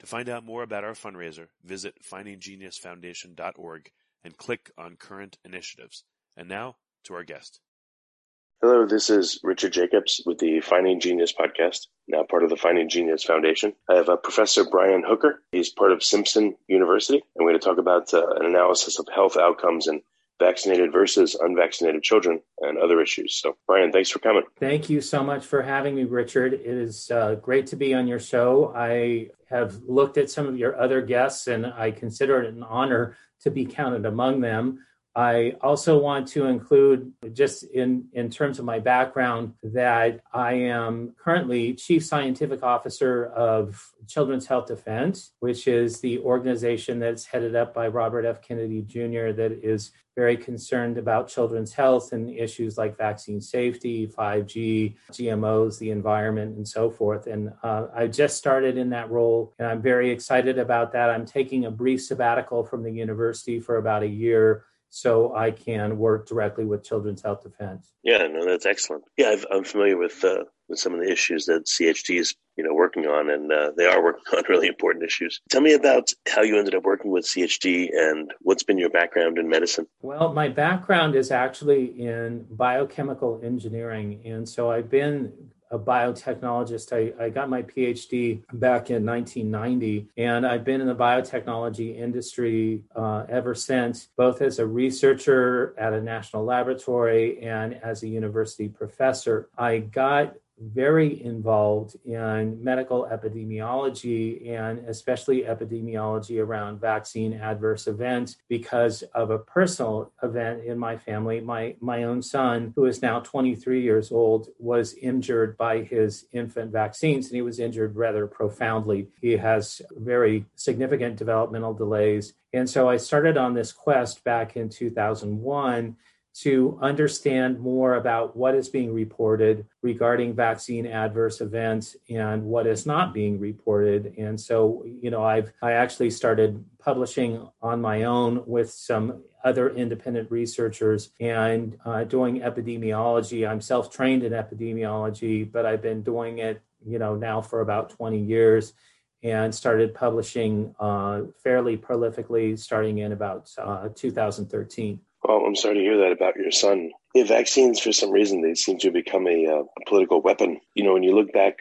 To find out more about our fundraiser, visit findinggeniusfoundation.org and click on current initiatives. And now to our guest. Hello, this is Richard Jacobs with the Finding Genius podcast, now part of the Finding Genius Foundation. I have a Professor Brian Hooker. He's part of Simpson University, and we're going to talk about uh, an analysis of health outcomes in vaccinated versus unvaccinated children and other issues. So, Brian, thanks for coming. Thank you so much for having me, Richard. It is uh, great to be on your show. I have looked at some of your other guests and I consider it an honor to be counted among them. I also want to include, just in, in terms of my background, that I am currently Chief Scientific Officer of Children's Health Defense, which is the organization that's headed up by Robert F. Kennedy Jr., that is very concerned about children's health and issues like vaccine safety, 5G, GMOs, the environment, and so forth. And uh, I just started in that role, and I'm very excited about that. I'm taking a brief sabbatical from the university for about a year so I can work directly with Children's Health Defense. Yeah, no, that's excellent. Yeah, i am familiar with uh, with some of the issues that CHD is you know working on, and uh, they are working on really important issues. Tell me about how you ended up working with CHD and what's been your background in medicine. Well, my background is actually in biochemical engineering, and so I've been a biotechnologist. I, I got my PhD back in 1990, and I've been in the biotechnology industry uh, ever since, both as a researcher at a national laboratory and as a university professor. I got very involved in medical epidemiology and especially epidemiology around vaccine adverse events because of a personal event in my family. My, my own son, who is now 23 years old, was injured by his infant vaccines and he was injured rather profoundly. He has very significant developmental delays. And so I started on this quest back in 2001 to understand more about what is being reported regarding vaccine adverse events and what is not being reported. And so, you know, I've I actually started publishing on my own with some other independent researchers and uh, doing epidemiology. I'm self-trained in epidemiology, but I've been doing it, you know, now for about 20 years and started publishing uh, fairly prolifically starting in about uh, 2013. Well, I'm sorry to hear that about your son. Yeah, vaccines, for some reason, they seem to become a, uh, a political weapon. You know, when you look back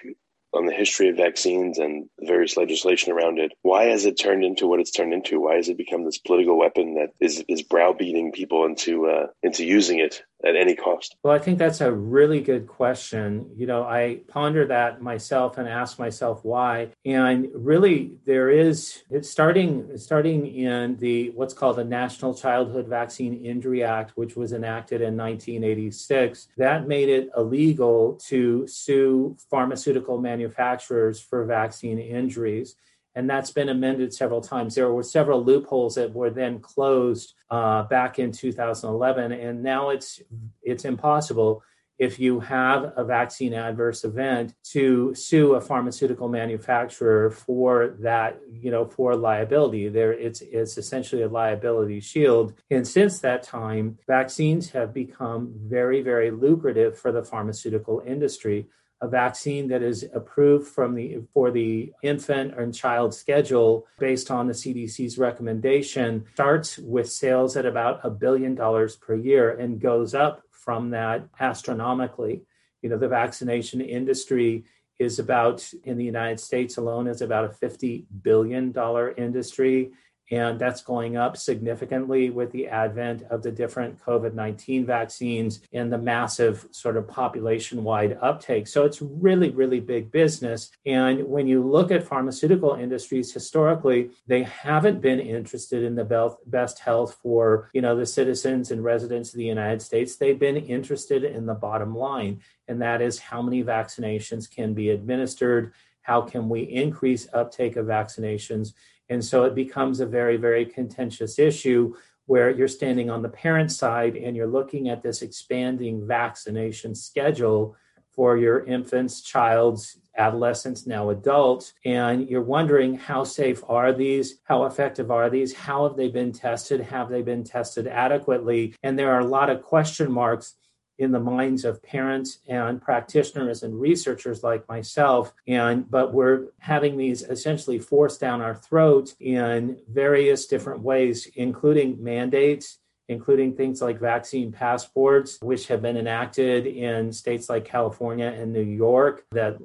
on the history of vaccines and various legislation around it. Why has it turned into what it's turned into? Why has it become this political weapon that is, is browbeating people into uh, into using it at any cost? Well, I think that's a really good question. You know, I ponder that myself and ask myself why. And really, there is it's starting starting in the what's called the National Childhood Vaccine Injury Act, which was enacted in 1986. That made it illegal to sue pharmaceutical manufacturers for vaccine injuries. And that's been amended several times. There were several loopholes that were then closed uh, back in 2011, and now it's it's impossible if you have a vaccine adverse event to sue a pharmaceutical manufacturer for that you know for liability. There it's it's essentially a liability shield. And since that time vaccines have become very very lucrative for the pharmaceutical industry a vaccine that is approved from the for the infant and child schedule based on the CDC's recommendation starts with sales at about a billion dollars per year and goes up from that astronomically. You know, the vaccination industry is about in the United States alone is about a 50 billion dollar industry and that's going up significantly with the advent of the different COVID 19 vaccines and the massive sort of population wide uptake. So it's really, really big business. And when you look at pharmaceutical industries historically, they haven't been interested in the best health for you know the citizens and residents of the United States. They've been interested in the bottom line, and that is how many vaccinations can be administered. How can we increase uptake of vaccinations? And so it becomes a very, very contentious issue where you're standing on the parent side and you're looking at this expanding vaccination schedule for your infants, child's, adolescents, now adults, and you're wondering how safe are these? How effective are these? How have they been tested? Have they been tested adequately? And there are a lot of question marks in the minds of parents and practitioners and researchers like myself. And but we're having these essentially forced down our throats in various different ways including mandates including things like vaccine passports, which have been enacted in states like California and New York that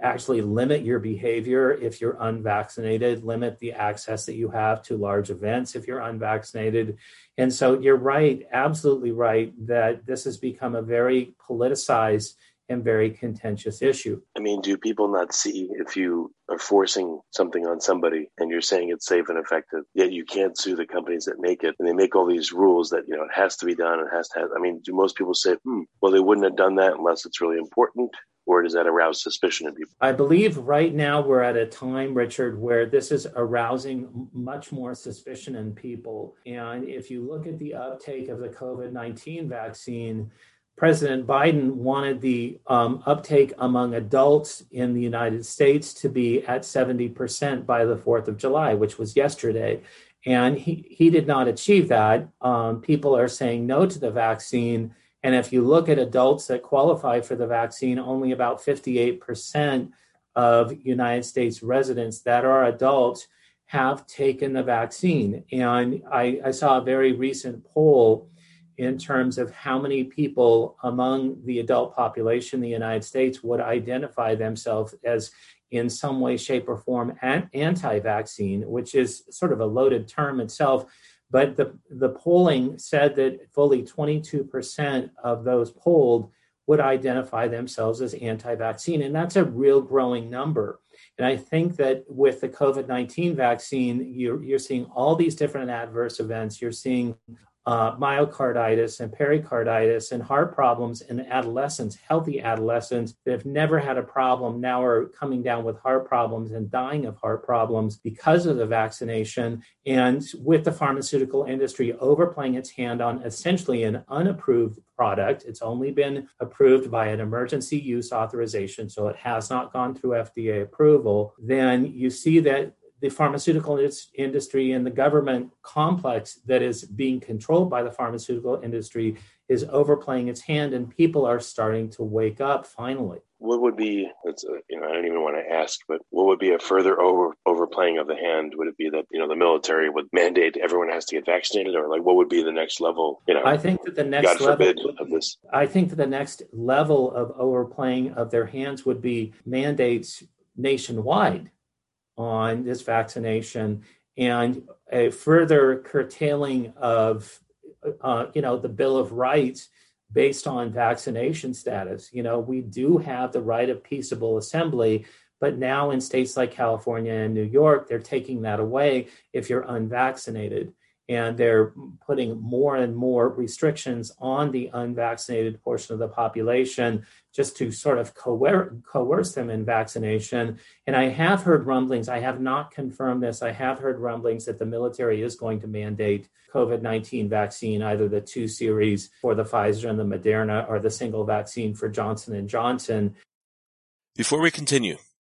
actually limit your behavior if you're unvaccinated, limit the access that you have to large events if you're unvaccinated. And so you're right, absolutely right, that this has become a very politicized and very contentious issue. I mean, do people not see if you are forcing something on somebody and you're saying it's safe and effective, yet you can't sue the companies that make it and they make all these rules that, you know, it has to be done, it has to have, I mean, do most people say, hmm, well, they wouldn't have done that unless it's really important? Or does that arouse suspicion in people? I believe right now we're at a time, Richard, where this is arousing much more suspicion in people. And if you look at the uptake of the COVID 19 vaccine, President Biden wanted the um, uptake among adults in the United States to be at 70% by the 4th of July, which was yesterday. And he, he did not achieve that. Um, people are saying no to the vaccine. And if you look at adults that qualify for the vaccine, only about 58% of United States residents that are adults have taken the vaccine. And I, I saw a very recent poll in terms of how many people among the adult population in the United States would identify themselves as in some way, shape, or form anti vaccine, which is sort of a loaded term itself. But the, the polling said that fully 22% of those polled would identify themselves as anti vaccine. And that's a real growing number. And I think that with the COVID 19 vaccine, you're, you're seeing all these different adverse events. You're seeing uh, myocarditis and pericarditis and heart problems in adolescents, healthy adolescents that have never had a problem now are coming down with heart problems and dying of heart problems because of the vaccination. And with the pharmaceutical industry overplaying its hand on essentially an unapproved product, it's only been approved by an emergency use authorization, so it has not gone through FDA approval, then you see that the pharmaceutical industry and the government complex that is being controlled by the pharmaceutical industry is overplaying its hand and people are starting to wake up finally. What would be it's a, you know i don't even want to ask but what would be a further over overplaying of the hand? Would it be that you know the military would mandate everyone has to get vaccinated or like what would be the next level you know? I think that the next God level forbid, of this. i think that the next level of overplaying of their hands would be mandates nationwide on this vaccination and a further curtailing of uh, you know the bill of rights based on vaccination status. You know we do have the right of peaceable assembly but now in states like california and new york they're taking that away if you're unvaccinated and they're putting more and more restrictions on the unvaccinated portion of the population just to sort of coer- coerce them in vaccination. And I have heard rumblings, I have not confirmed this, I have heard rumblings that the military is going to mandate COVID 19 vaccine, either the two series for the Pfizer and the Moderna or the single vaccine for Johnson and Johnson. Before we continue,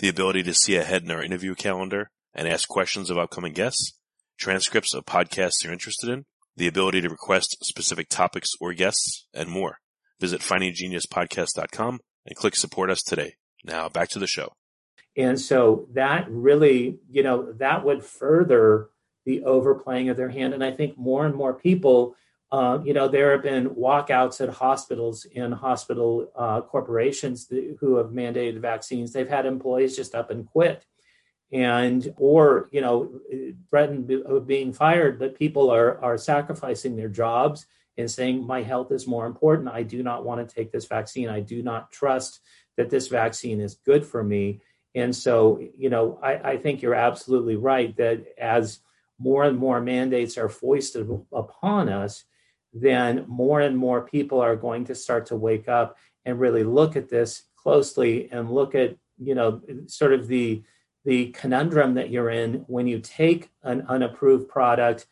the ability to see ahead in our interview calendar and ask questions of upcoming guests, transcripts of podcasts you're interested in, the ability to request specific topics or guests, and more. Visit findinggeniuspodcast.com and click support us today. Now back to the show. And so that really, you know, that would further the overplaying of their hand. And I think more and more people, uh, you know, there have been walkouts at hospitals and hospital uh, corporations who have mandated vaccines. They've had employees just up and quit, and or you know, threatened of being fired. But people are are sacrificing their jobs and saying, "My health is more important. I do not want to take this vaccine. I do not trust that this vaccine is good for me." And so, you know, I, I think you're absolutely right that as more and more mandates are foisted upon us, then more and more people are going to start to wake up and really look at this closely and look at you know sort of the the conundrum that you're in when you take an unapproved product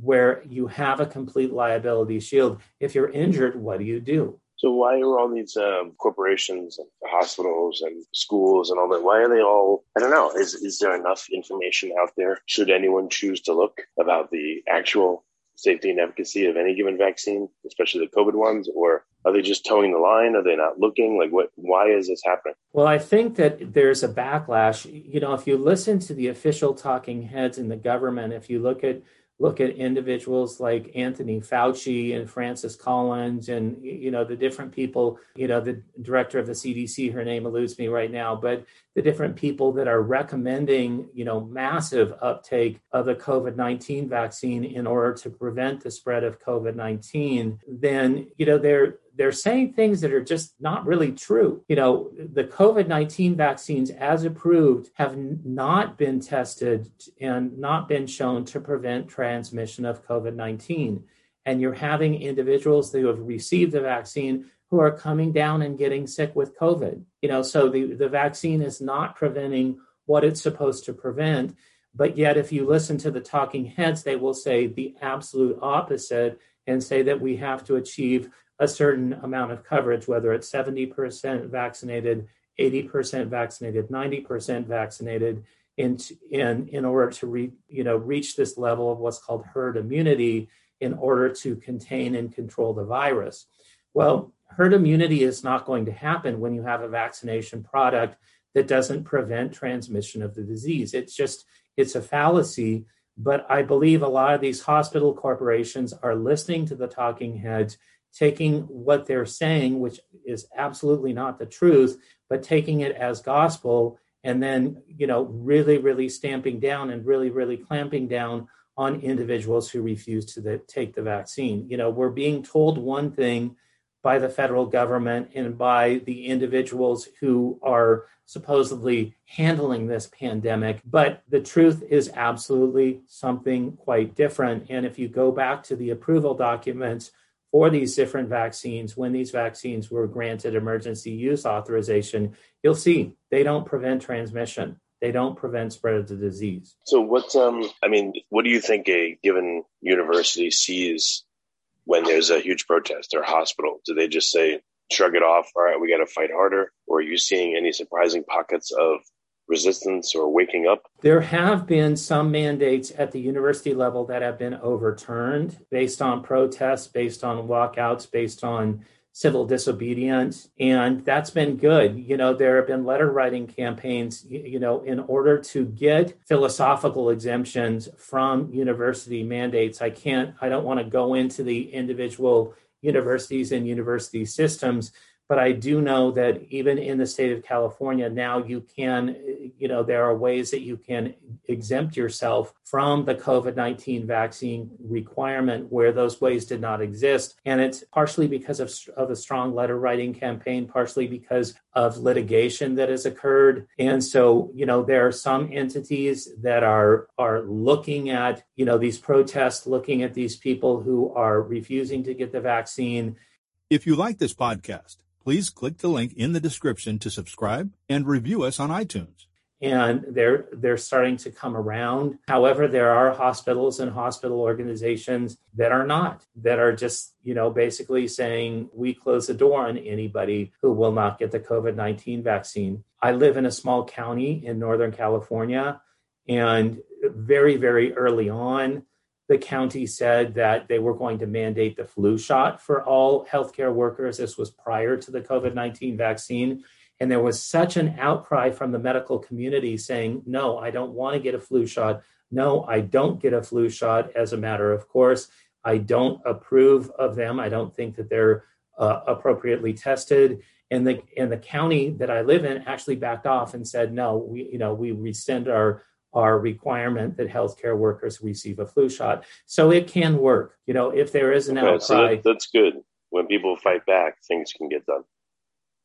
where you have a complete liability shield if you're injured what do you do so why are all these um, corporations and hospitals and schools and all that? Why are they all? I don't know. Is is there enough information out there? Should anyone choose to look about the actual safety and efficacy of any given vaccine, especially the COVID ones, or are they just toeing the line? Are they not looking? Like, what? Why is this happening? Well, I think that there's a backlash. You know, if you listen to the official talking heads in the government, if you look at look at individuals like Anthony Fauci and Francis Collins and you know the different people you know the director of the CDC her name eludes me right now but the different people that are recommending you know massive uptake of the COVID-19 vaccine in order to prevent the spread of COVID-19 then you know they're they're saying things that are just not really true. You know, the COVID 19 vaccines, as approved, have not been tested and not been shown to prevent transmission of COVID 19. And you're having individuals who have received the vaccine who are coming down and getting sick with COVID. You know, so the, the vaccine is not preventing what it's supposed to prevent. But yet, if you listen to the talking heads, they will say the absolute opposite and say that we have to achieve a certain amount of coverage, whether it's 70% vaccinated, 80% vaccinated, 90% vaccinated, in, in, in order to re, you know, reach this level of what's called herd immunity in order to contain and control the virus. Well, herd immunity is not going to happen when you have a vaccination product that doesn't prevent transmission of the disease. It's just, it's a fallacy. But I believe a lot of these hospital corporations are listening to the talking heads taking what they're saying, which is absolutely not the truth, but taking it as gospel and then, you know, really, really stamping down and really, really clamping down on individuals who refuse to the, take the vaccine. You know, we're being told one thing by the federal government and by the individuals who are supposedly handling this pandemic. But the truth is absolutely something quite different. And if you go back to the approval documents for these different vaccines, when these vaccines were granted emergency use authorization, you'll see they don't prevent transmission. They don't prevent spread of the disease. So, what um, I mean, what do you think a given university sees when there's a huge protest or hospital? Do they just say, shrug it off? All right, we got to fight harder. Or are you seeing any surprising pockets of resistance or waking up? There have been some mandates at the university level that have been overturned based on protests, based on walkouts, based on civil disobedience. And that's been good. You know, there have been letter writing campaigns, you know, in order to get philosophical exemptions from university mandates. I can't, I don't want to go into the individual universities and university systems but I do know that even in the state of California now you can you know there are ways that you can exempt yourself from the COVID-19 vaccine requirement where those ways did not exist. And it's partially because of, of a strong letter writing campaign partially because of litigation that has occurred. And so you know there are some entities that are are looking at you know these protests looking at these people who are refusing to get the vaccine. If you like this podcast please click the link in the description to subscribe and review us on iTunes. And they're they're starting to come around. However, there are hospitals and hospital organizations that are not, that are just, you know, basically saying we close the door on anybody who will not get the COVID-19 vaccine. I live in a small county in Northern California, and very, very early on, the county said that they were going to mandate the flu shot for all healthcare workers. This was prior to the COVID 19 vaccine. And there was such an outcry from the medical community saying, no, I don't want to get a flu shot. No, I don't get a flu shot as a matter of course. I don't approve of them. I don't think that they're uh, appropriately tested. And the and the county that I live in actually backed off and said, no, we you know we rescind our our requirement that healthcare workers receive a flu shot. So it can work. You know, if there is an okay, outcry. So that, that's good. When people fight back, things can get done.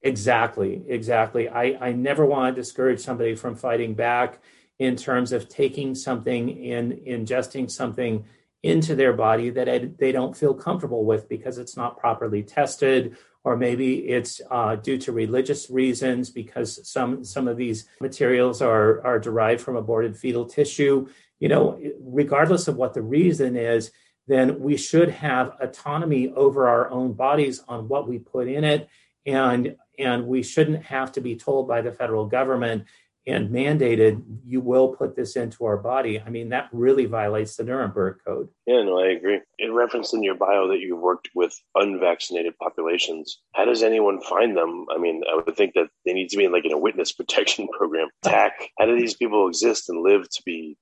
Exactly, exactly. I, I never want to discourage somebody from fighting back in terms of taking something and ingesting something into their body that they don't feel comfortable with because it's not properly tested or maybe it's uh, due to religious reasons because some some of these materials are are derived from aborted fetal tissue. You know, regardless of what the reason is, then we should have autonomy over our own bodies on what we put in it, and and we shouldn't have to be told by the federal government and mandated you will put this into our body. I mean that really violates the nuremberg code. Yeah no i agree. It referenced in your bio that you've worked with unvaccinated populations how does anyone find them? I mean i would think that they need to be in like in a witness protection program tac. How do these people exist and live to be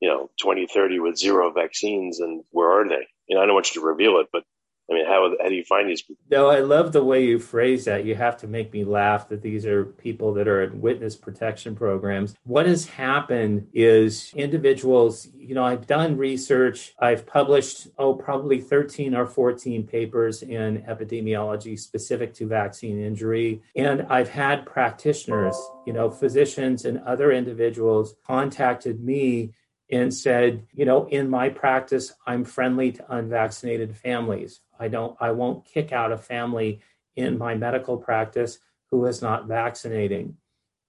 you know 2030 with zero vaccines and where are they? You know i don't want you to reveal it but I mean, how, how do you find these people? No, I love the way you phrase that. You have to make me laugh that these are people that are in witness protection programs. What has happened is individuals, you know, I've done research. I've published, oh, probably 13 or 14 papers in epidemiology specific to vaccine injury. And I've had practitioners, you know, physicians and other individuals contacted me and said, you know, in my practice, I'm friendly to unvaccinated families. I don't, I won't kick out a family in my medical practice who is not vaccinating.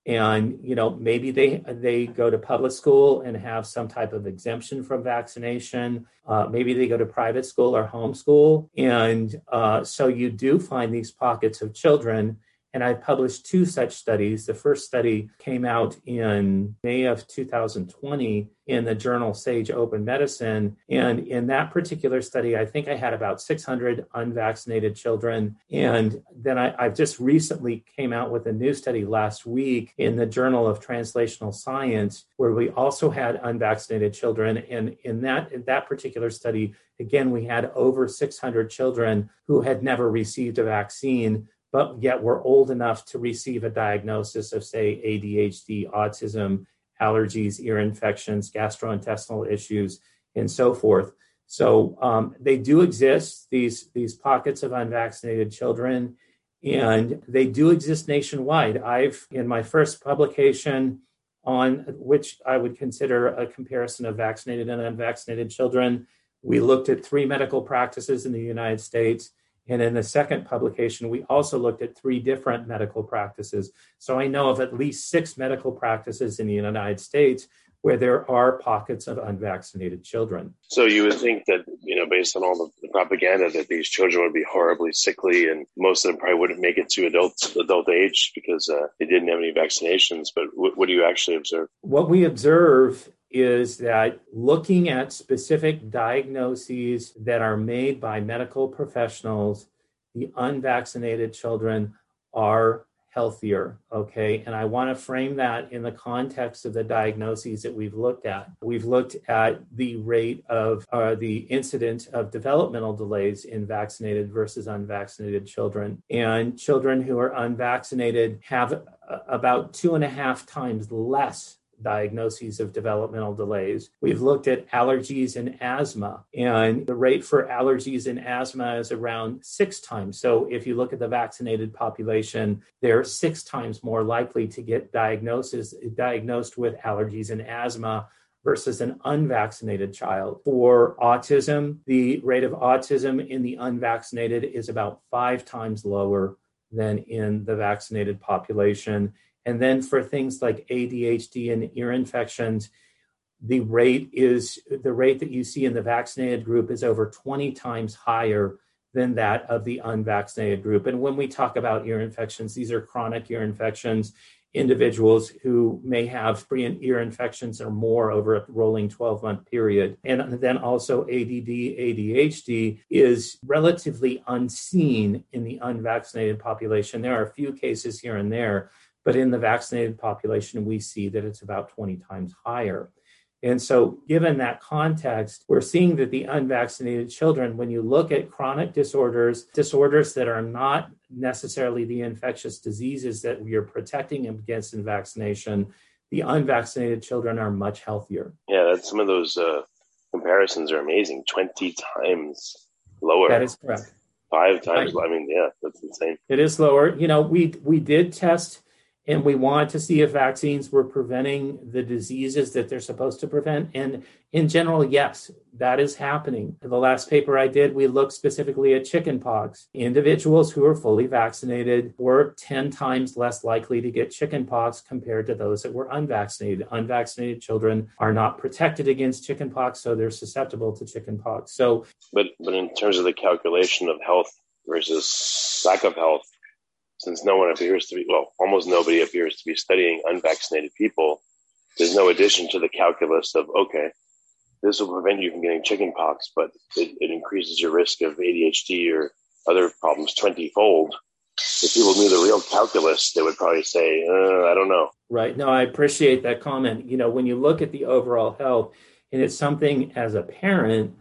And you know, maybe they they go to public school and have some type of exemption from vaccination. Uh, maybe they go to private school or homeschool, and uh, so you do find these pockets of children and I published two such studies. The first study came out in May of 2020 in the journal Sage Open Medicine. And in that particular study, I think I had about 600 unvaccinated children. And then I, have just recently came out with a new study last week in the Journal of Translational Science, where we also had unvaccinated children. And in that, in that particular study, again, we had over 600 children who had never received a vaccine but yet we're old enough to receive a diagnosis of, say, ADHD, autism, allergies, ear infections, gastrointestinal issues, and so forth. So um, they do exist, these, these pockets of unvaccinated children, and they do exist nationwide. I've, in my first publication on which I would consider a comparison of vaccinated and unvaccinated children, we looked at three medical practices in the United States and in the second publication, we also looked at three different medical practices. So I know of at least six medical practices in the United States where there are pockets of unvaccinated children. So you would think that, you know, based on all the propaganda that these children would be horribly sickly and most of them probably wouldn't make it to adult adult age because uh, they didn't have any vaccinations. But w- what do you actually observe? What we observe is that looking at specific diagnoses that are made by medical professionals the unvaccinated children are healthier. Okay. And I want to frame that in the context of the diagnoses that we've looked at. We've looked at the rate of uh, the incidence of developmental delays in vaccinated versus unvaccinated children. And children who are unvaccinated have uh, about two and a half times less diagnoses of developmental delays. We've looked at allergies and asthma, and the rate for allergies and asthma is around six times. So if you look at the vaccinated population, they're six times more likely to get diagnosis diagnosed with allergies and asthma versus an unvaccinated child. For autism, the rate of autism in the unvaccinated is about five times lower than in the vaccinated population. And then for things like ADHD and ear infections, the rate is the rate that you see in the vaccinated group is over 20 times higher than that of the unvaccinated group. And when we talk about ear infections, these are chronic ear infections, individuals who may have three ear infections or more over a rolling 12 month period. And then also ADD, ADHD is relatively unseen in the unvaccinated population. There are a few cases here and there, but in the vaccinated population, we see that it's about 20 times higher. And so, given that context, we're seeing that the unvaccinated children, when you look at chronic disorders, disorders that are not necessarily the infectious diseases that we are protecting against in vaccination, the unvaccinated children are much healthier. Yeah, that's, some of those uh, comparisons are amazing 20 times lower. That is correct. Five times. I, I mean, yeah, that's insane. It is lower. You know, we we did test and we want to see if vaccines were preventing the diseases that they're supposed to prevent. And in general, yes, that is happening. In the last paper I did, we looked specifically at chickenpox. Individuals who are fully vaccinated were 10 times less likely to get chickenpox compared to those that were unvaccinated. Unvaccinated children are not protected against chickenpox, so they're susceptible to chickenpox. So, but but in terms of the calculation of health versus lack of health, since no one appears to be, well, almost nobody appears to be studying unvaccinated people, there's no addition to the calculus of, okay, this will prevent you from getting chickenpox, but it, it increases your risk of ADHD or other problems 20 fold. If people knew the real calculus, they would probably say, uh, I don't know. Right. No, I appreciate that comment. You know, when you look at the overall health, and it's something as a parent,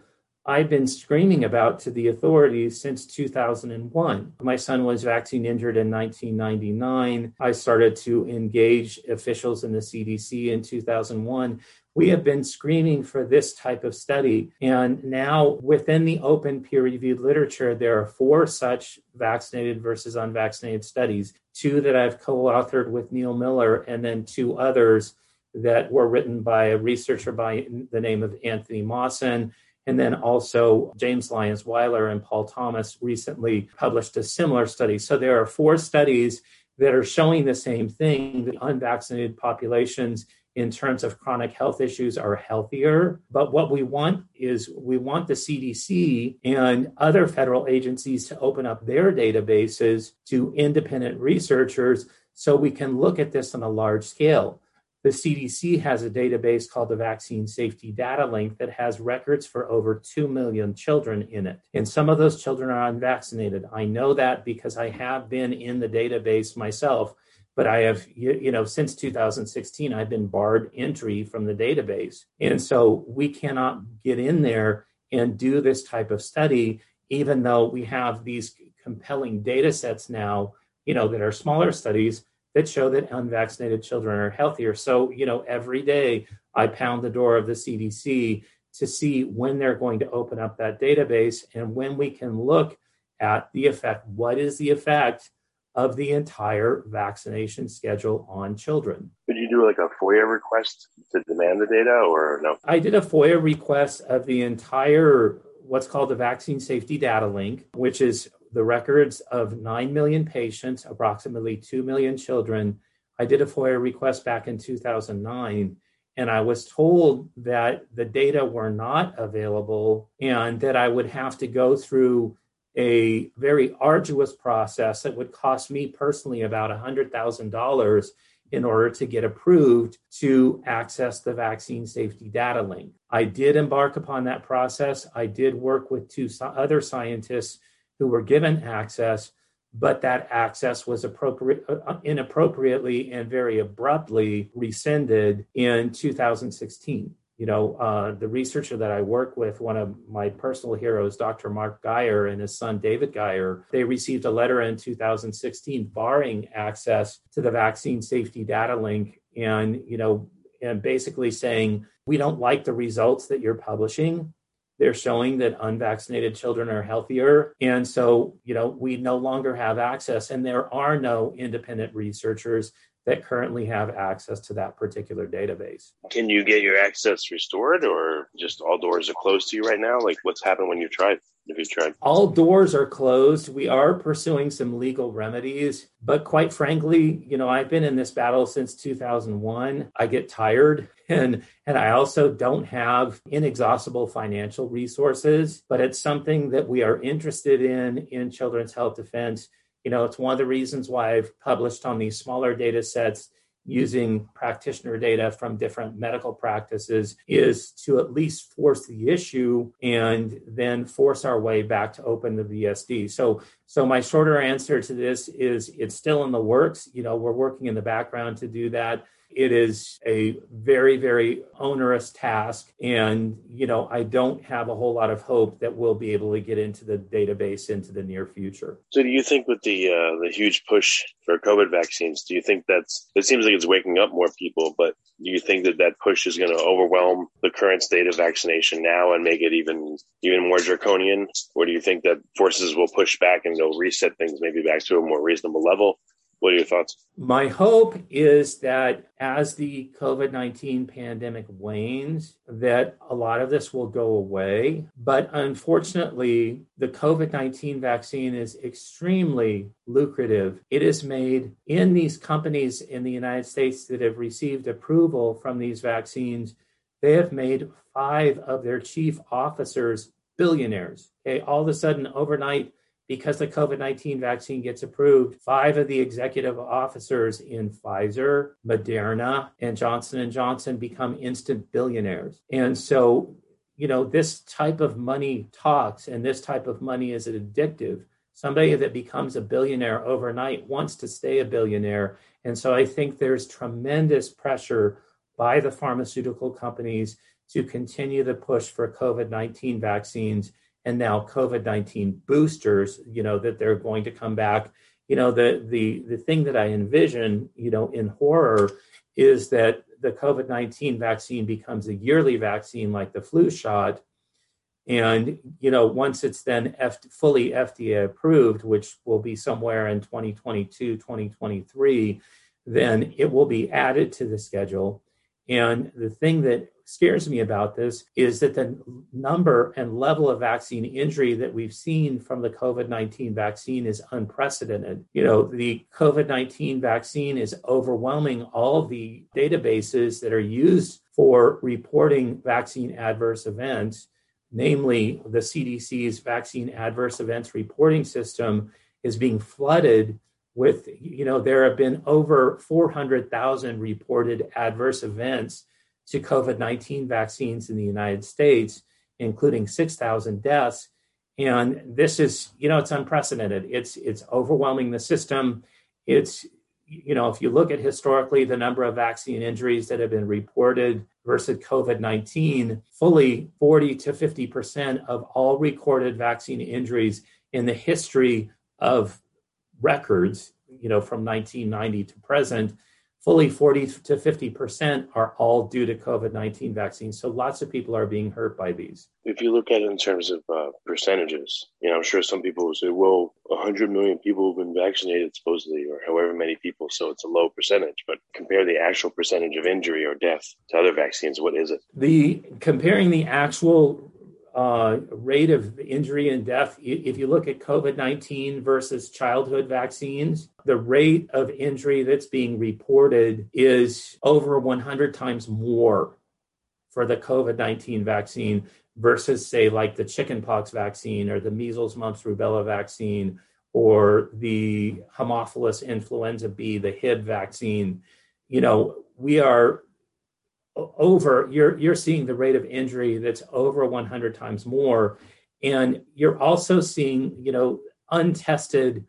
I've been screaming about to the authorities since 2001. My son was vaccine injured in 1999. I started to engage officials in the CDC in 2001. We have been screaming for this type of study. And now, within the open peer reviewed literature, there are four such vaccinated versus unvaccinated studies two that I've co authored with Neil Miller, and then two others that were written by a researcher by the name of Anthony Mawson and then also James Lyons Weiler and Paul Thomas recently published a similar study. So there are four studies that are showing the same thing that unvaccinated populations in terms of chronic health issues are healthier. But what we want is we want the CDC and other federal agencies to open up their databases to independent researchers so we can look at this on a large scale. The CDC has a database called the Vaccine Safety Data Link that has records for over 2 million children in it. And some of those children are unvaccinated. I know that because I have been in the database myself, but I have, you know, since 2016, I've been barred entry from the database. And so we cannot get in there and do this type of study, even though we have these compelling data sets now, you know, that are smaller studies that show that unvaccinated children are healthier. So, you know, every day I pound the door of the CDC to see when they're going to open up that database and when we can look at the effect. What is the effect of the entire vaccination schedule on children? Did you do like a FOIA request to demand the data or no? I did a FOIA request of the entire what's called the vaccine safety data link, which is the records of 9 million patients, approximately 2 million children. I did a FOIA request back in 2009, and I was told that the data were not available and that I would have to go through a very arduous process that would cost me personally about $100,000 in order to get approved to access the vaccine safety data link. I did embark upon that process. I did work with two other scientists who were given access, but that access was appropriate, uh, uh, inappropriately and very abruptly rescinded in 2016 you know, uh, the researcher that I work with, one of my personal heroes, Dr. Mark Geier and his son David Geier, they received a letter in 2016 barring access to the vaccine safety data link and, you know, and basically saying, we don't like the results that you're publishing. They're showing that unvaccinated children are healthier. And so, you know, we no longer have access, and there are no independent researchers that currently have access to that particular database. Can you get your access restored or just all doors are closed to you right now? Like what's happened when you tried? If you tried? All doors are closed. We are pursuing some legal remedies, but quite frankly, you know, I've been in this battle since 2001. I get tired and and I also don't have inexhaustible financial resources, but it's something that we are interested in in children's health defense you know, it's one of the reasons why I've published on these smaller data sets using practitioner data from different medical practices is to at least force the issue and then force our way back to open the VSD. So so my shorter answer to this is it's still in the works. You know, we're working in the background to do that. It is a very, very onerous task. And, you know, I don't have a whole lot of hope that we'll be able to get into the database into the near future. So do you think with the uh, the huge push for COVID vaccines, do you think that's, it seems like it's waking up more people, but do you think that that push is going to overwhelm the current state of vaccination now and make it even, even more draconian? Or do you think that forces will push back and they'll reset things maybe back to a more reasonable level? What are your thoughts? My hope is that as the COVID 19 pandemic wanes, that a lot of this will go away. But unfortunately, the COVID 19 vaccine is extremely lucrative. It is made in these companies in the United States that have received approval from these vaccines. They have made five of their chief officers billionaires. Okay, all of a sudden, overnight, because the COVID-19 vaccine gets approved, five of the executive officers in Pfizer, Moderna, and Johnson & Johnson become instant billionaires. And so, you know, this type of money talks and this type of money is addictive. Somebody that becomes a billionaire overnight wants to stay a billionaire. And so I think there's tremendous pressure by the pharmaceutical companies to continue the push for COVID 19 vaccines and now COVID nineteen boosters, you know that they're going to come back. You know the the the thing that I envision, you know, in horror, is that the COVID nineteen vaccine becomes a yearly vaccine like the flu shot, and you know once it's then F- fully FDA approved, which will be somewhere in 2022, 2023, then it will be added to the schedule. And the thing that scares me about this is that the number and level of vaccine injury that we've seen from the COVID 19 vaccine is unprecedented. You know, the COVID 19 vaccine is overwhelming all the databases that are used for reporting vaccine adverse events, namely the CDC's vaccine adverse events reporting system is being flooded with you know there have been over 400,000 reported adverse events to COVID 19 vaccines in the United States, including 6,000 deaths. And this is, you know, it's unprecedented. It's it's overwhelming the system. It's, you know, if you look at historically the number of vaccine injuries that have been reported versus COVID 19, fully 40 to 50% of all recorded vaccine injuries in the history of records, you know, from 1990 to present fully 40 to 50% are all due to COVID 19 vaccines. So lots of people are being hurt by these. If you look at it in terms of uh, percentages, you know, I'm sure some people will say, well, 100 million people have been vaccinated, supposedly, or however many people, so it's a low percentage. But compare the actual percentage of injury or death to other vaccines, what is it? The comparing the actual uh, rate of injury and death, if you look at COVID 19 versus childhood vaccines, the rate of injury that's being reported is over 100 times more for the COVID 19 vaccine versus, say, like the chickenpox vaccine or the measles, mumps, rubella vaccine or the Haemophilus influenza B, the HIB vaccine. You know, we are over you're you're seeing the rate of injury that's over 100 times more and you're also seeing you know untested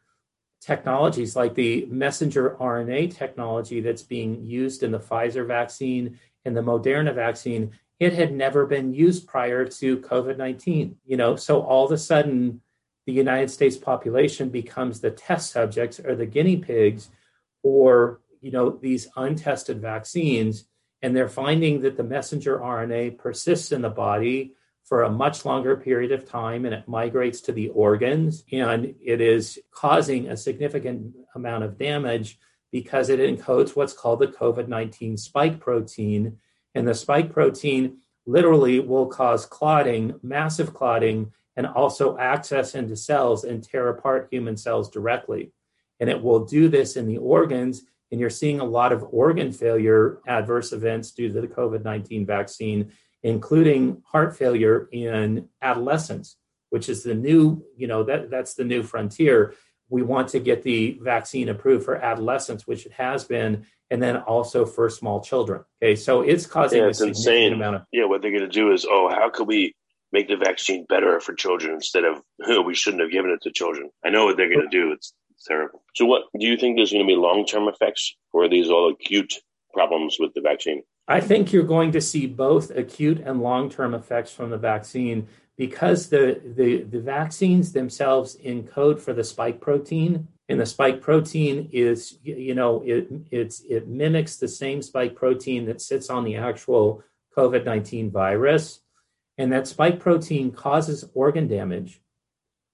technologies like the messenger RNA technology that's being used in the Pfizer vaccine and the Moderna vaccine, it had never been used prior to COVID 19. You know, so all of a sudden, the United States population becomes the test subjects or the guinea pigs or, you know, these untested vaccines. And they're finding that the messenger RNA persists in the body for a much longer period of time and it migrates to the organs and it is causing a significant amount of damage because it encodes what's called the COVID 19 spike protein. And the spike protein literally will cause clotting, massive clotting, and also access into cells and tear apart human cells directly. And it will do this in the organs. And you're seeing a lot of organ failure adverse events due to the COVID 19 vaccine including heart failure in adolescents, which is the new, you know, that that's the new frontier. We want to get the vaccine approved for adolescents, which it has been, and then also for small children. Okay, so it's causing yeah, it's insane. amount of yeah. What they're going to do is, oh, how can we make the vaccine better for children instead of oh, we shouldn't have given it to children? I know what they're going to do. It's, it's terrible. So, what do you think there's going to be long term effects, or are these all acute problems with the vaccine? I think you're going to see both acute and long term effects from the vaccine because the, the, the vaccines themselves encode for the spike protein. And the spike protein is, you know, it, it's, it mimics the same spike protein that sits on the actual COVID 19 virus. And that spike protein causes organ damage.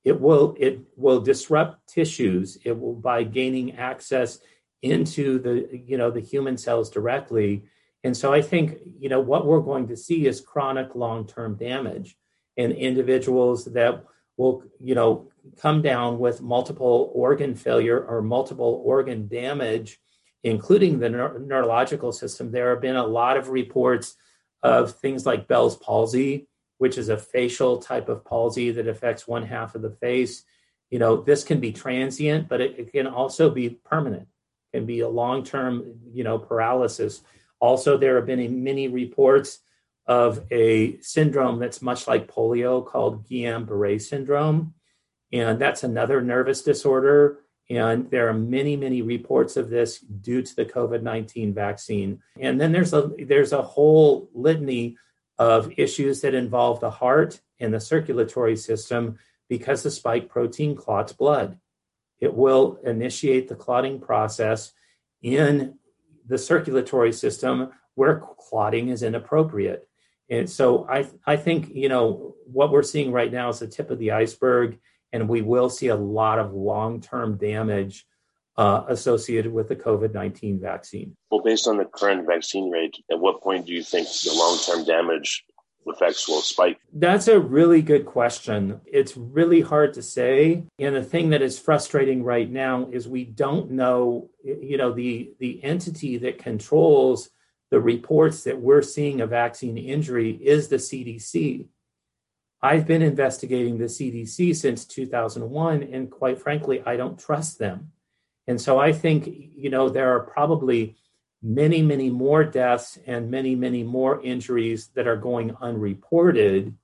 It will, it will disrupt tissues. It will, by gaining access into the, you know, the human cells directly, and so I think, you know, what we're going to see is chronic long-term damage in individuals that will, you know, come down with multiple organ failure or multiple organ damage, including the neurological system. There have been a lot of reports of things like Bell's palsy, which is a facial type of palsy that affects one half of the face. You know, this can be transient, but it, it can also be permanent. Can be a long-term, you know, paralysis also, there have been many reports of a syndrome that's much like polio called Guillain Barre syndrome. And that's another nervous disorder. And there are many, many reports of this due to the COVID 19 vaccine. And then there's a, there's a whole litany of issues that involve the heart and the circulatory system because the spike protein clots blood. It will initiate the clotting process in the circulatory system where clotting is inappropriate. And so I, I think, you know, what we're seeing right now is the tip of the iceberg, and we will see a lot of long term damage uh, associated with the COVID 19 vaccine. Well, based on the current vaccine rate, at what point do you think the long term damage effects will spike? That's a really good question. It's really hard to say. And the thing that is frustrating right now is we don't know, you know, the the entity that controls the reports that we're seeing a vaccine injury is the CDC. I've been investigating the CDC since 2001 and quite frankly I don't trust them. And so I think, you know, there are probably many, many more deaths and many, many more injuries that are going unreported.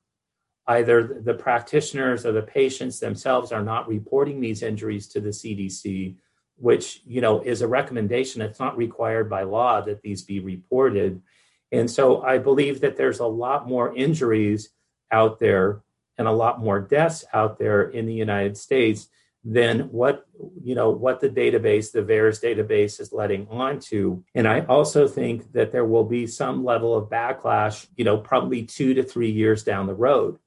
Either the practitioners or the patients themselves are not reporting these injuries to the CDC, which you know is a recommendation. It's not required by law that these be reported. And so I believe that there's a lot more injuries out there and a lot more deaths out there in the United States than what you know what the database the VAERS database is letting on to. And i also think that there will be some level of backlash you know probably 2 to 3 years down the road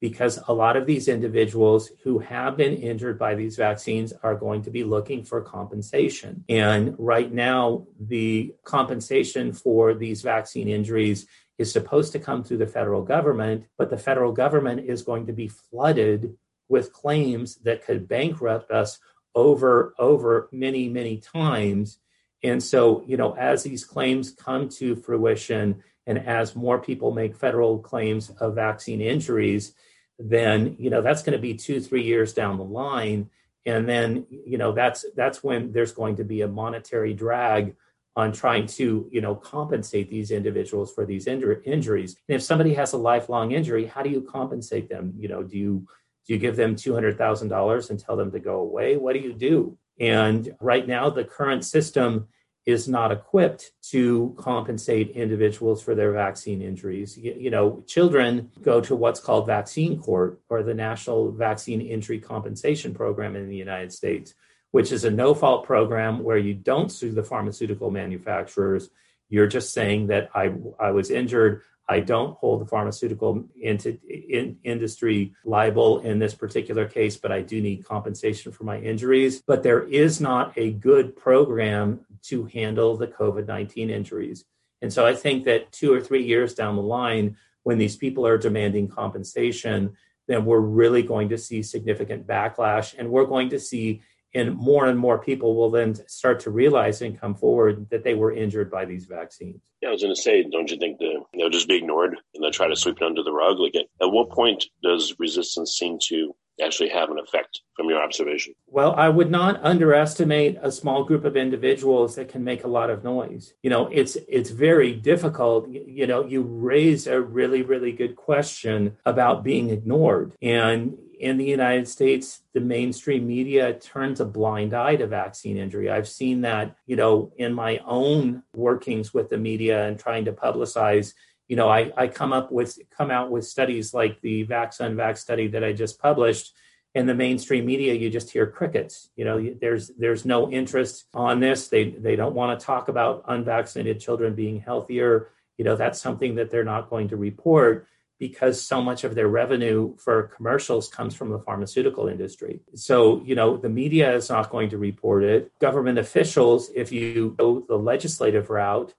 because a lot of these individuals who have been injured by these vaccines are going to be looking for compensation. And right now the compensation for these vaccine injuries is supposed to come through the federal government but the federal government is going to be flooded with claims that could bankrupt us over over many many times. And so you know as these claims come to fruition and as more people make federal claims of vaccine injuries then you know that's going to be 2 3 years down the line. And then you know that's that's when there's going to be a monetary drag on trying to you know compensate these individuals for these injuries. And if somebody has a lifelong injury how do you compensate them? You know do you Do you give them $200,000 and tell them to go away? What do you do? And right now, the current system is not equipped to compensate individuals for their vaccine injuries. You, you, know, children go to what's called vaccine court or the National Vaccine Injury Compensation Program in the United States, which is a no fault program where you don't sue the pharmaceutical manufacturers. You're just saying that I, I was injured. I don't hold the pharmaceutical into, in, industry liable in this particular case, but I do need compensation for my injuries. But there is not a good program to handle the COVID 19 injuries. And so I think that two or three years down the line, when these people are demanding compensation, then we're really going to see significant backlash and we're going to see and more and more people will then start to realize and come forward that they were injured by these vaccines. Yeah, I was going to say, don't you think the, they'll just be ignored and they'll try to sweep it under the rug? Like, at, at what point does resistance seem to actually have an effect from your observation? Well, I would not underestimate a small group of individuals that can make a lot of noise. You know, it's it's very difficult. You know, you raise a really really good question about being ignored. And in the United States, the mainstream media turns a blind eye to vaccine injury. I've seen that, you know, in my own workings with the media and trying to publicize you know, I, I come up with come out with studies like the Vax Unvax study that I just published. In the mainstream media, you just hear crickets. You know, there's there's no interest on this. They they don't want to talk about unvaccinated children being healthier. You know, that's something that they're not going to report because so much of their revenue for commercials comes from the pharmaceutical industry. So, you know, the media is not going to report it. Government officials, if you go the legislative route,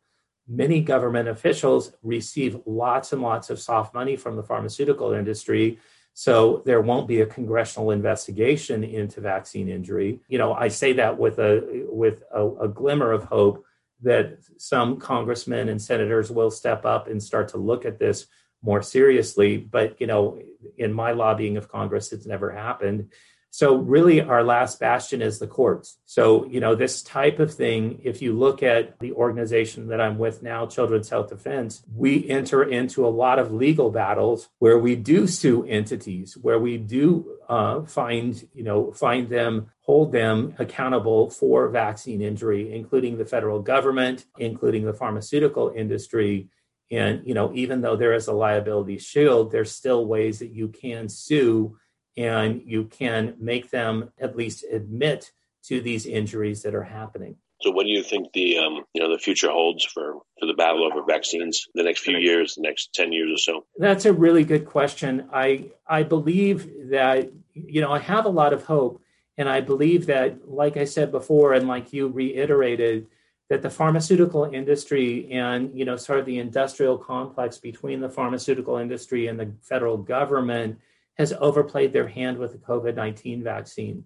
many government officials receive lots and lots of soft money from the pharmaceutical industry. So there won't be a congressional investigation into vaccine injury. You know, I say that with a with a, a glimmer of hope that some congressmen and senators will step up and start to look at this more seriously. But you know, in my lobbying of Congress, it's never happened. So, really, our last bastion is the courts. So, you know, this type of thing, if you look at the organization that I'm with now, Children's Health Defense, we enter into a lot of legal battles where we do sue entities, where we do uh, find, you know, find them, hold them accountable for vaccine injury, including the federal government, including the pharmaceutical industry. And, you know, even though there is a liability shield, there's still ways that you can sue and you can make them at least admit to these injuries that are happening. So, what do you think the um, you know the future holds for for the battle over vaccines the next few years, the next ten years or so? That's a really good question. I I believe that you know I have a lot of hope, and I believe that, like I said before, and like you reiterated, that the pharmaceutical industry and you know sort of the industrial complex between the pharmaceutical industry and the federal government has overplayed their hand with the COVID 19 vaccine.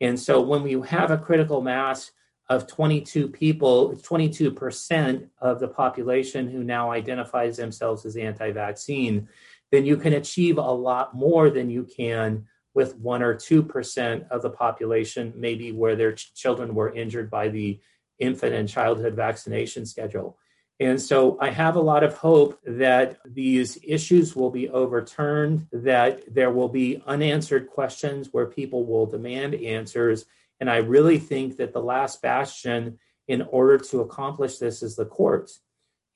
And so when we have a critical mass of 22 people, 22% of the population who now identifies themselves as anti vaccine, then you can achieve a lot more than you can with 1 or 2% of the population, maybe where their ch- children were injured by the infant and childhood vaccination schedule. And so I have a lot of hope that these issues will be overturned, that there will be unanswered questions where people will demand answers. And I really think that the last bastion in order to accomplish this is the courts.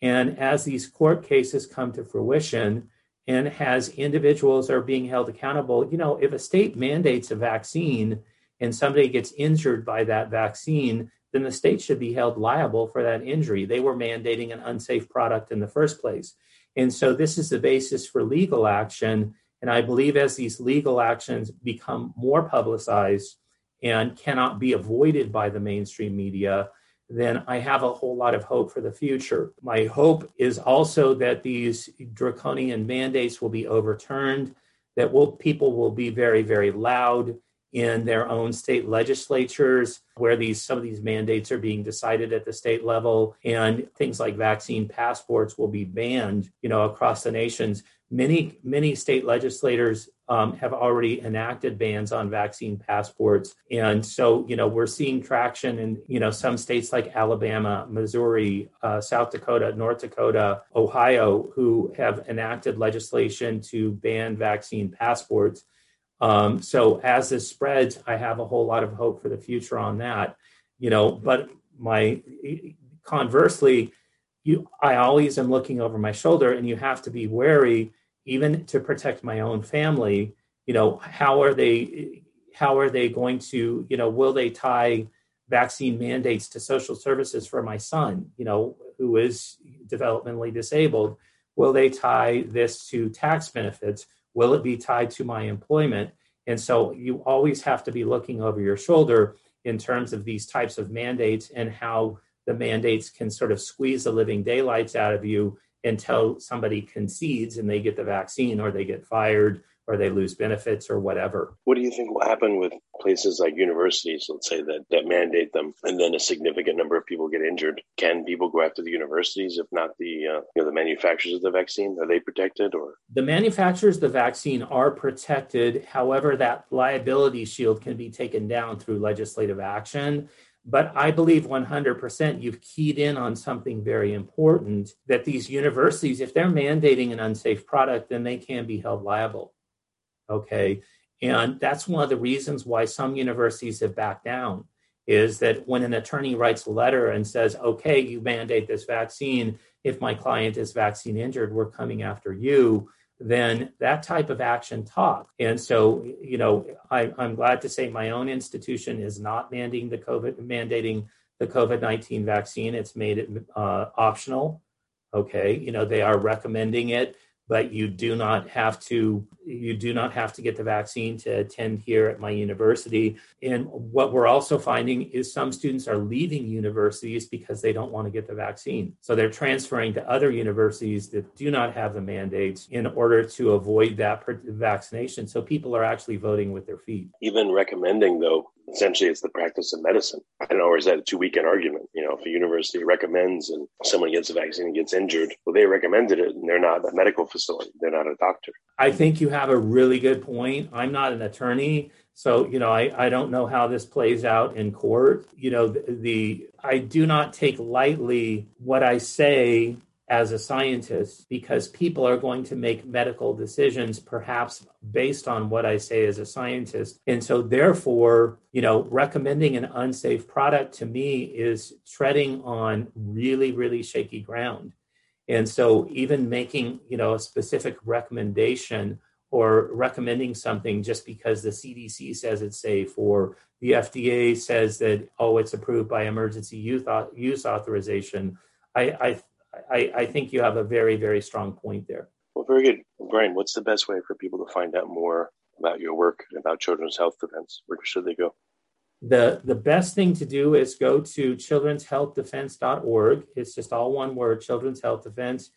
And as these court cases come to fruition, and as individuals are being held accountable, you know, if a state mandates a vaccine and somebody gets injured by that vaccine, then the state should be held liable for that injury. They were mandating an unsafe product in the first place. And so this is the basis for legal action. And I believe as these legal actions become more publicized and cannot be avoided by the mainstream media, then I have a whole lot of hope for the future. My hope is also that these draconian mandates will be overturned, that will, people will be very, very loud in their own state legislatures where these some of these mandates are being decided at the state level and things like vaccine passports will be banned you know across the nations. Many many state legislators um, have already enacted bans on vaccine passports. And so you know we're seeing traction in you know some states like alabama missouri uh, south dakota north dakota ohio who have enacted legislation to ban vaccine passports Um, so as this spreads, I have a whole lot of hope for the future on that. You know, but my conversely, you I always am looking over my shoulder, and you have to be wary, even to protect my own family. You know, how are they? How are they going to? You know, will they tie vaccine mandates to social services for my son? You know, who is developmentally disabled? Will they tie this to tax benefits? Will it be tied to my employment? And so you always have to be looking over your shoulder in terms of these types of mandates and how the mandates can sort of squeeze the living daylights out of you until somebody concedes and they get the vaccine or they get fired or they lose benefits or whatever. What do you think will happen with places like universities, let's say, that, that mandate them and then a significant number of people get injured? Can people go after the universities if not the, uh, you know, the manufacturers of the vaccine? Are they protected or? The manufacturers of the vaccine are protected. However, that liability shield can be taken down through legislative action. But I believe 100% you've keyed in on something very important that these universities, if they're mandating an unsafe product, then they can be held liable. Okay. And that's one of the reasons why some universities have backed down is that when an attorney writes a letter and says, okay, you mandate this vaccine, if my client is vaccine injured, we're coming after you, then that type of action talk. And so, you know, I, am glad to say my own institution is not mandating the COVID mandating the COVID 19 vaccine. It's made it uh, optional. Okay. You know, they are recommending it but you do not have to you do not have to get the vaccine to attend here at my university. And what we're also finding is some students are leaving universities because they don't want to get the vaccine. So they're transferring to other universities that do not have the mandates in order to avoid that vaccination. So people are actually voting with their feet. Even recommending though essentially it's the practice of medicine. I don't know, or is that a too weak an argument? You know, if a university recommends and someone gets a vaccine and gets injured, well, they recommended it and they're not a medical facility. They're not a doctor. I think you have a really good point. I'm not an attorney. So, you know, I, I don't know how this plays out in court. You know, the, the I do not take lightly what I say as a scientist because people are going to make medical decisions perhaps based on what I say as a scientist. And so therefore, you know, recommending an unsafe product to me is treading on really really shaky ground. And so even making, you know, a specific recommendation or recommending something just because the CDC says it's safe or the FDA says that oh it's approved by emergency use authorization I, I I, I think you have a very, very strong point there. Well, very good. Brian, what's the best way for people to find out more about your work and about Children's Health Defense? Where should they go? The, the best thing to do is go to children'shealthdefense.org. It's just all one word, Children's Health Defense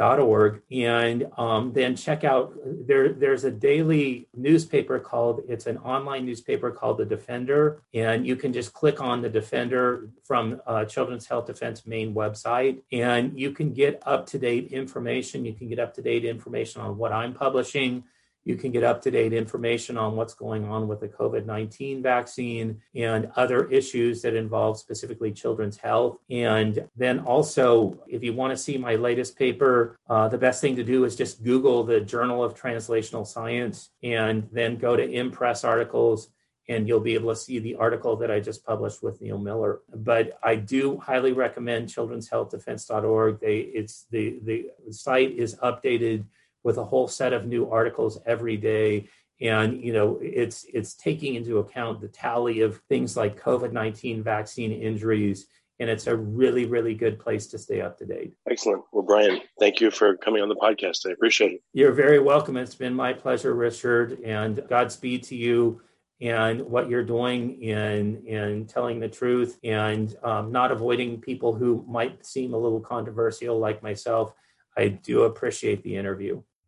org and um, then check out there there's a daily newspaper called it's an online newspaper called the defender and you can just click on the defender from uh, children's health defense main website and you can get up to date information. You can get up to date information on what i'm publishing you can get up to date information on what's going on with the COVID 19 vaccine and other issues that involve specifically children's health. And then also, if you want to see my latest paper, uh, the best thing to do is just Google the Journal of Translational Science and then go to Impress articles and you'll be able to see the article that I just published with Neil Miller. But I do highly recommend children'shealthdefense.org. They it's the the site is updated with a whole set of new articles every day. And you know it's it's taking into account the tally of things like covid-19 vaccine injuries. And it's a really really good place to stay up to date. Excellent. Well brian thank you for coming on the podcast. I appreciate it. You're very welcome. It's been my pleasure richard and godspeed to you and what you're doing in in telling the truth and um, not avoiding people who might seem a little controversial like myself. I do appreciate the interview